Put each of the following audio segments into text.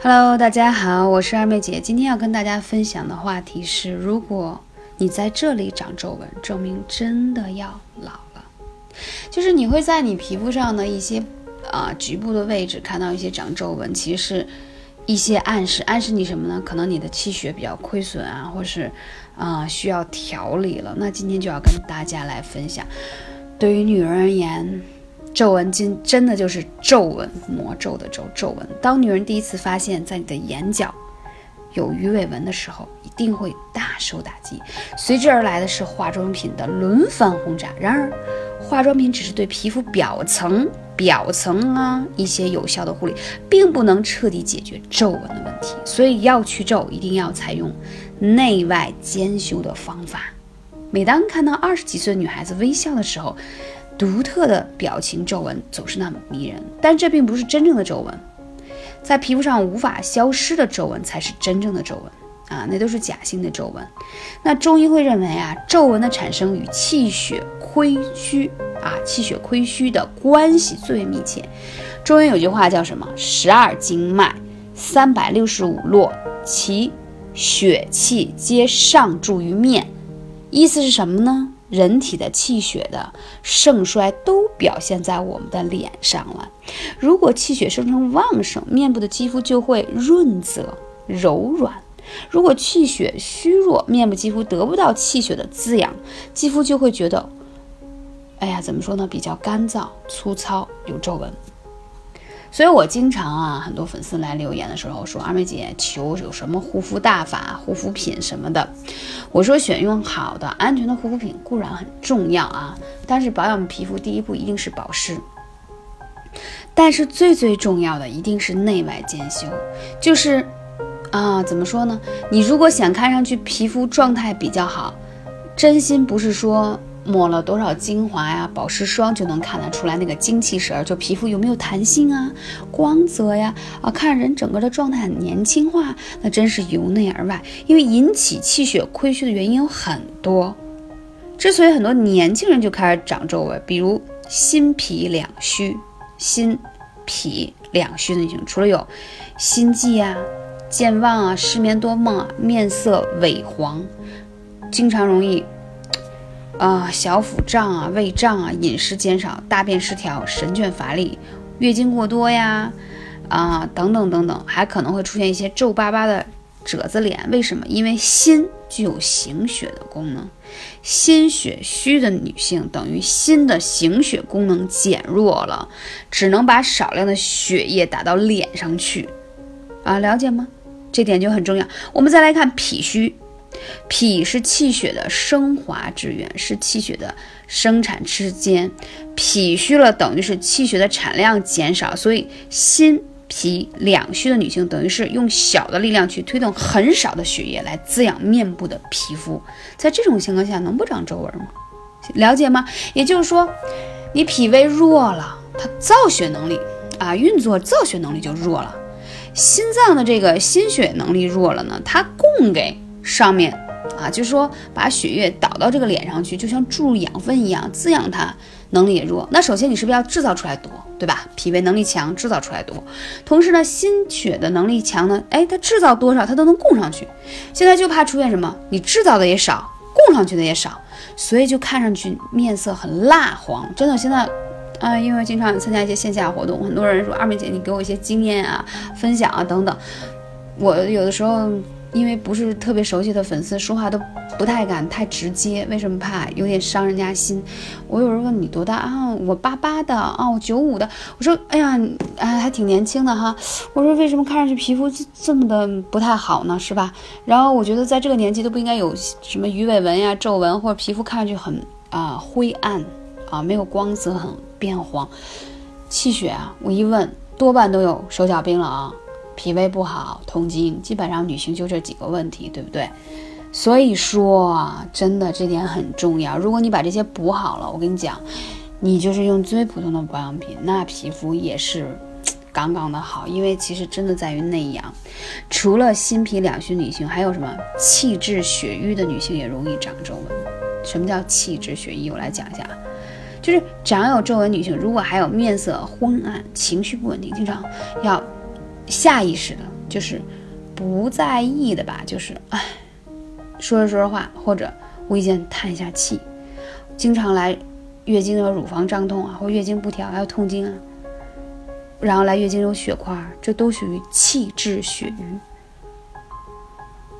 Hello，大家好，我是二妹姐。今天要跟大家分享的话题是：如果你在这里长皱纹，证明真的要老了。就是你会在你皮肤上的一些啊局部的位置看到一些长皱纹，其实是一些暗示，暗示你什么呢？可能你的气血比较亏损啊，或是啊需要调理了。那今天就要跟大家来分享，对于女人而言。皱纹真真的就是皱纹，魔咒的皱皱纹。当女人第一次发现，在你的眼角有鱼尾纹的时候，一定会大受打击。随之而来的是化妆品的轮番轰炸。然而，化妆品只是对皮肤表层、表层啊一些有效的护理，并不能彻底解决皱纹的问题。所以，要去皱，一定要采用内外兼修的方法。每当看到二十几岁女孩子微笑的时候，独特的表情皱纹总是那么迷人，但这并不是真正的皱纹，在皮肤上无法消失的皱纹才是真正的皱纹啊，那都是假性的皱纹。那中医会认为啊，皱纹的产生与气血亏虚啊，气血亏虚的关系最为密切。中医有句话叫什么？十二经脉，三百六十五络，其血气皆上注于面。意思是什么呢？人体的气血的盛衰都表现在我们的脸上了。如果气血生成旺盛，面部的肌肤就会润泽柔软；如果气血虚弱，面部肌肤得不到气血的滋养，肌肤就会觉得，哎呀，怎么说呢？比较干燥、粗糙，有皱纹。所以我经常啊，很多粉丝来留言的时候说：“二妹姐求有什么护肤大法、护肤品什么的。”我说：“选用好的、安全的护肤品固然很重要啊，但是保养皮肤第一步一定是保湿。但是最最重要的一定是内外兼修，就是啊，怎么说呢？你如果想看上去皮肤状态比较好，真心不是说。”抹了多少精华呀、保湿霜就能看得出来那个精气神儿，就皮肤有没有弹性啊、光泽呀啊，看人整个的状态很年轻化，那真是由内而外。因为引起气血亏虚的原因有很多，之所以很多年轻人就开始长皱纹，比如心脾两虚、心脾两虚的女性，除了有心悸啊、健忘啊、失眠多梦啊、面色萎黄，经常容易。啊，小腹胀啊，胃胀啊，饮食减少，大便失调，神倦乏力，月经过多呀，啊，等等等等，还可能会出现一些皱巴巴的褶子脸。为什么？因为心具有行血的功能，心血虚的女性等于心的行血功能减弱了，只能把少量的血液打到脸上去。啊，了解吗？这点就很重要。我们再来看脾虚。脾是气血的升华之源，是气血的生产之间。脾虚了，等于是气血的产量减少，所以心脾两虚的女性，等于是用小的力量去推动很少的血液来滋养面部的皮肤。在这种情况下，能不长皱纹吗？了解吗？也就是说，你脾胃弱了，它造血能力啊，运作造血能力就弱了。心脏的这个心血能力弱了呢，它供给。上面啊，就是说把血液导到这个脸上去，就像注入养分一样，滋养它，能力也弱。那首先你是不是要制造出来多，对吧？脾胃能力强，制造出来多。同时呢，心血的能力强呢，哎，它制造多少它都能供上去。现在就怕出现什么，你制造的也少，供上去的也少，所以就看上去面色很蜡黄。真的，现在啊，因为经常参加一些线下活动，很多人说二妹姐，你给我一些经验啊，分享啊等等。我有的时候。因为不是特别熟悉的粉丝，说话都不太敢太直接，为什么怕有点伤人家心？我有人问你多大啊？我八八的啊，我九五的。我说，哎呀，哎，还挺年轻的哈。我说，为什么看上去皮肤这么的不太好呢？是吧？然后我觉得在这个年纪都不应该有什么鱼尾纹呀、皱纹，或者皮肤看上去很啊灰暗啊，没有光泽，很变黄。气血啊，我一问，多半都有手脚冰冷。脾胃不好，痛经，基本上女性就这几个问题，对不对？所以说啊，真的这点很重要。如果你把这些补好了，我跟你讲，你就是用最普通的保养品，那皮肤也是杠杠的好。因为其实真的在于内养。除了心脾两虚女性，还有什么气滞血瘀的女性也容易长皱纹。什么叫气滞血瘀？我来讲一下，就是长有皱纹女性，如果还有面色昏暗、情绪不稳定，经常要。下意识的就是不在意的吧，就是哎，说着说着话，或者无意间叹一下气，经常来月经的乳房胀痛啊，或月经不调还有痛经啊，然后来月经有血块，这都属于气滞血瘀。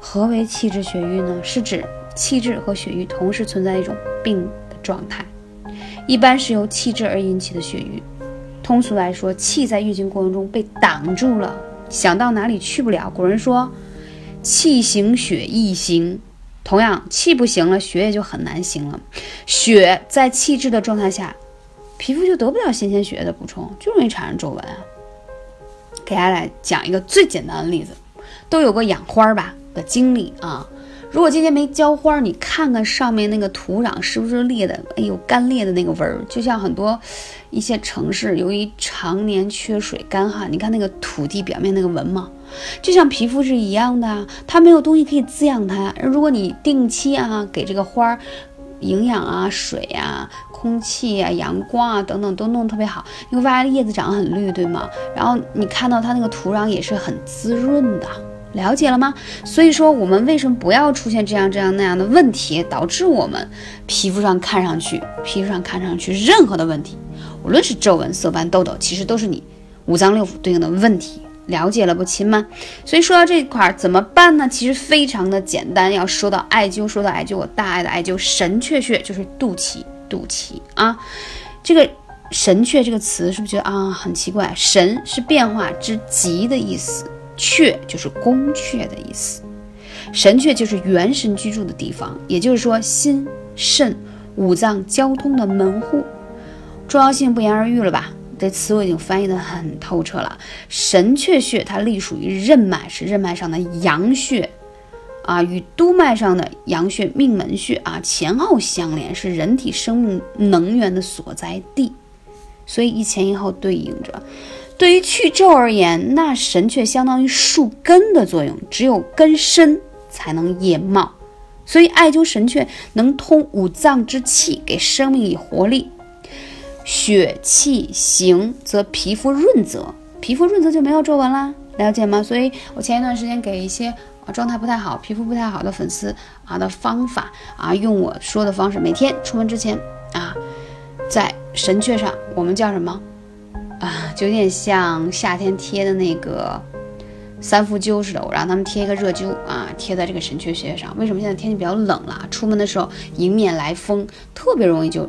何为气滞血瘀呢？是指气滞和血瘀同时存在一种病的状态，一般是由气滞而引起的血瘀。通俗来说，气在运行过程中被挡住了，想到哪里去不了。古人说，气行血易行，同样气不行了，血也就很难行了。血在气滞的状态下，皮肤就得不了新鲜血液的补充，就容易产生皱纹。给大家来讲一个最简单的例子，都有过养花吧？的经历啊，如果今天没浇花，你看看上面那个土壤是不是裂的？哎呦，干裂的那个纹儿，就像很多一些城市由于常年缺水干旱，你看那个土地表面那个纹嘛，就像皮肤是一样的，它没有东西可以滋养它。如果你定期啊给这个花儿营养啊、水啊、空气啊、阳光啊等等都弄特别好，你会发现叶子长得很绿，对吗？然后你看到它那个土壤也是很滋润的。了解了吗？所以说，我们为什么不要出现这样这样那样的问题，导致我们皮肤上看上去，皮肤上看上去任何的问题，无论是皱纹、色斑、痘痘，其实都是你五脏六腑对应的问题。了解了不，亲们？所以说到这块儿怎么办呢？其实非常的简单。要说到艾灸，说到艾灸，我大爱的艾灸神阙穴就是肚脐，肚脐啊。这个神阙这个词是不是觉得啊很奇怪？神是变化之极的意思。阙就是宫阙的意思，神阙就是元神居住的地方，也就是说心肾五脏交通的门户，重要性不言而喻了吧？这词我已经翻译的很透彻了。神阙穴它隶属于任脉，是任脉上的阳穴啊，与督脉上的阳穴命门穴啊前后相连，是人体生命能源的所在地，所以一前一后对应着。对于去皱而言，那神阙相当于树根的作用，只有根深才能叶茂，所以艾灸神阙能通五脏之气，给生命以活力。血气行，则皮肤润泽，皮肤润泽就没有皱纹啦，了解吗？所以我前一段时间给一些啊状态不太好、皮肤不太好的粉丝啊的方法啊，用我说的方式，每天出门之前啊，在神阙上，我们叫什么？就有点像夏天贴的那个三伏灸似的，我让他们贴一个热灸啊，贴在这个神阙穴上。为什么现在天气比较冷了，出门的时候迎面来风，特别容易就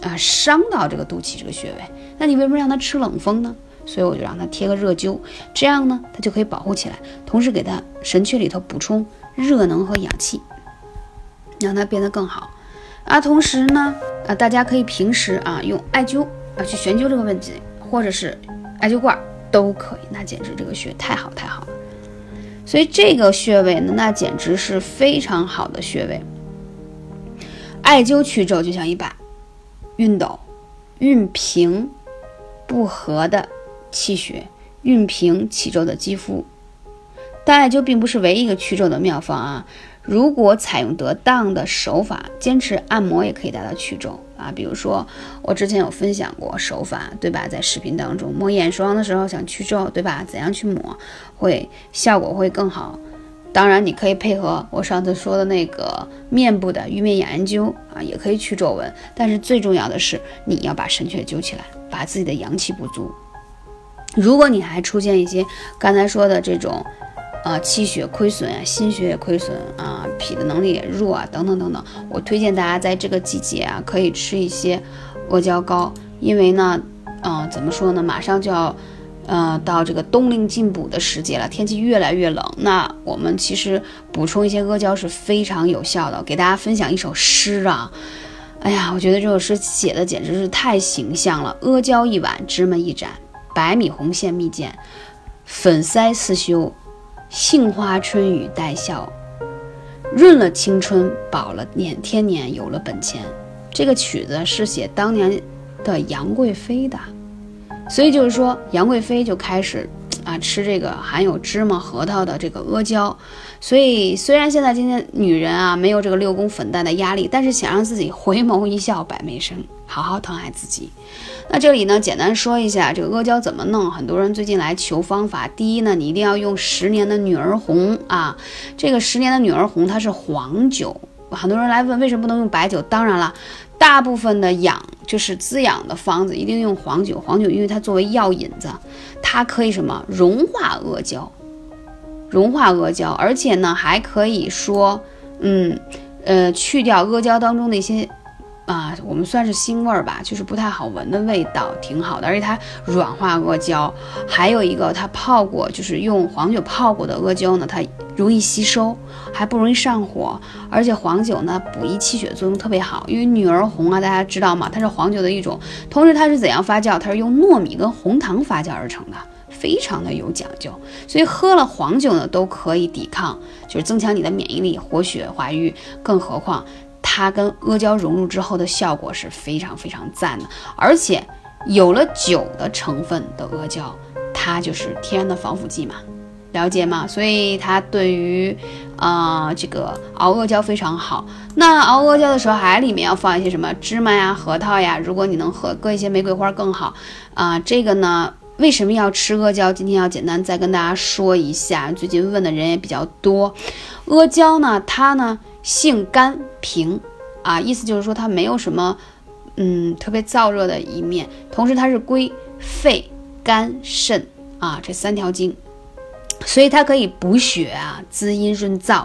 啊伤到这个肚脐这个穴位。那你为什么让他吃冷风呢？所以我就让他贴个热灸，这样呢，他就可以保护起来，同时给他神阙里头补充热能和氧气，让他变得更好。啊，同时呢，啊，大家可以平时啊用艾灸啊去悬灸这个问题。或者是艾灸罐都可以，那简直这个穴太好太好了。所以这个穴位呢，那简直是非常好的穴位。艾灸祛皱就像一把熨斗，熨平不和的气血，熨平起皱的肌肤。但艾灸并不是唯一一个祛皱的妙方啊。如果采用得当的手法，坚持按摩也可以达到祛皱啊。比如说，我之前有分享过手法，对吧？在视频当中抹眼霜的时候想祛皱，对吧？怎样去抹会效果会更好？当然，你可以配合我上次说的那个面部的玉面眼灸啊，也可以去皱纹。但是最重要的是，你要把神阙灸起来，把自己的阳气补足。如果你还出现一些刚才说的这种。啊，气血亏损啊，心血也亏损啊，脾的能力也弱啊，等等等等。我推荐大家在这个季节啊，可以吃一些阿胶糕，因为呢，嗯，怎么说呢，马上就要，呃，到这个冬令进补的时节了，天气越来越冷，那我们其实补充一些阿胶是非常有效的。给大家分享一首诗啊，哎呀，我觉得这首诗写的简直是太形象了。阿胶一碗，芝麻一盏，百米红线蜜饯，粉腮四修。杏花春雨带笑，润了青春，饱了年，天年有了本钱。这个曲子是写当年的杨贵妃的，所以就是说杨贵妃就开始啊吃这个含有芝麻核桃的这个阿胶。所以虽然现在今天女人啊没有这个六宫粉黛的压力，但是想让自己回眸一笑百媚生，好好疼爱自己，那这里呢，简单说一下这个阿胶怎么弄。很多人最近来求方法。第一呢，你一定要用十年的女儿红啊，这个十年的女儿红它是黄酒。很多人来问为什么不能用白酒？当然了，大部分的养就是滋养的方子一定用黄酒。黄酒因为它作为药引子，它可以什么融化阿胶，融化阿胶，而且呢还可以说，嗯呃去掉阿胶当中的一些。啊，我们算是腥味儿吧，就是不太好闻的味道，挺好的。而且它软化阿胶，还有一个它泡过，就是用黄酒泡过的阿胶呢，它容易吸收，还不容易上火。而且黄酒呢，补益气血作用特别好。因为女儿红啊，大家知道吗？它是黄酒的一种。同时它是怎样发酵？它是用糯米跟红糖发酵而成的，非常的有讲究。所以喝了黄酒呢，都可以抵抗，就是增强你的免疫力，活血化瘀。更何况。它跟阿胶融入之后的效果是非常非常赞的，而且有了酒的成分的阿胶，它就是天然的防腐剂嘛，了解吗？所以它对于啊这个熬阿胶非常好。那熬阿胶的时候，还里面要放一些什么芝麻呀、核桃呀，如果你能和搁一些玫瑰花更好啊。这个呢，为什么要吃阿胶？今天要简单再跟大家说一下，最近问的人也比较多。阿胶呢，它呢。性甘平，啊，意思就是说它没有什么，嗯，特别燥热的一面。同时它是归肺、肝、肾啊这三条经，所以它可以补血啊，滋阴润燥。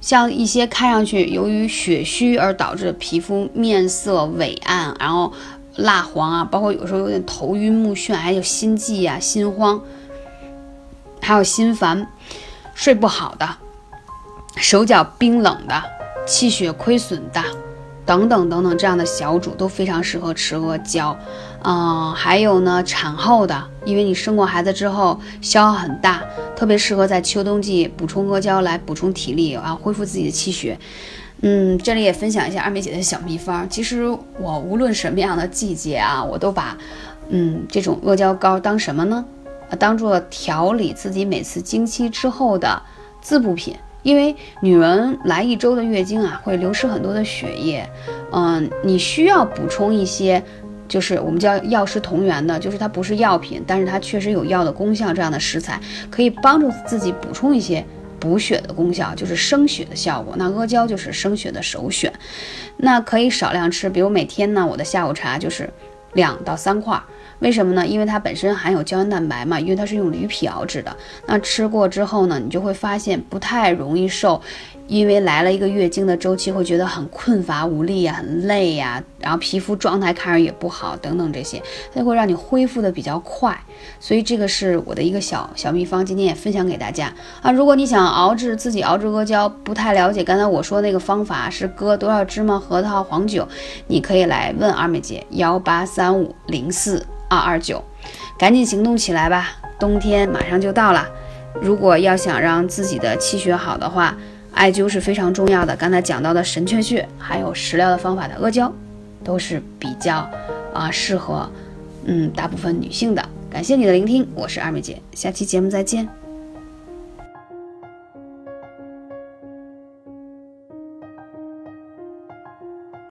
像一些看上去由于血虚而导致皮肤面色萎暗，然后蜡黄啊，包括有时候有点头晕目眩，还有心悸呀、心慌，还有心烦、睡不好的。手脚冰冷的、气血亏损的，等等等等，这样的小主都非常适合吃阿胶。嗯，还有呢，产后的，因为你生过孩子之后消耗很大，特别适合在秋冬季补充阿胶来补充体力啊，恢复自己的气血。嗯，这里也分享一下二妹姐的小秘方。其实我无论什么样的季节啊，我都把嗯这种阿胶膏当什么呢？当做调理自己每次经期之后的滋补品。因为女人来一周的月经啊，会流失很多的血液，嗯，你需要补充一些，就是我们叫药食同源的，就是它不是药品，但是它确实有药的功效，这样的食材可以帮助自己补充一些补血的功效，就是生血的效果。那阿胶就是生血的首选，那可以少量吃，比如每天呢，我的下午茶就是两到三块。为什么呢？因为它本身含有胶原蛋白嘛，因为它是用驴皮熬制的。那吃过之后呢，你就会发现不太容易瘦。因为来了一个月经的周期，会觉得很困乏无力呀，很累呀，然后皮肤状态看着也不好，等等这些，它就会让你恢复的比较快。所以这个是我的一个小小秘方，今天也分享给大家啊。如果你想熬制自己熬制阿胶，不太了解刚才我说那个方法是搁多少芝麻、核桃、黄酒，你可以来问二妹姐幺八三五零四二二九，赶紧行动起来吧，冬天马上就到了。如果要想让自己的气血好的话，艾灸是非常重要的，刚才讲到的神阙穴，还有食疗的方法的阿胶，都是比较啊适合，嗯，大部分女性的。感谢你的聆听，我是二妹姐，下期节目再见。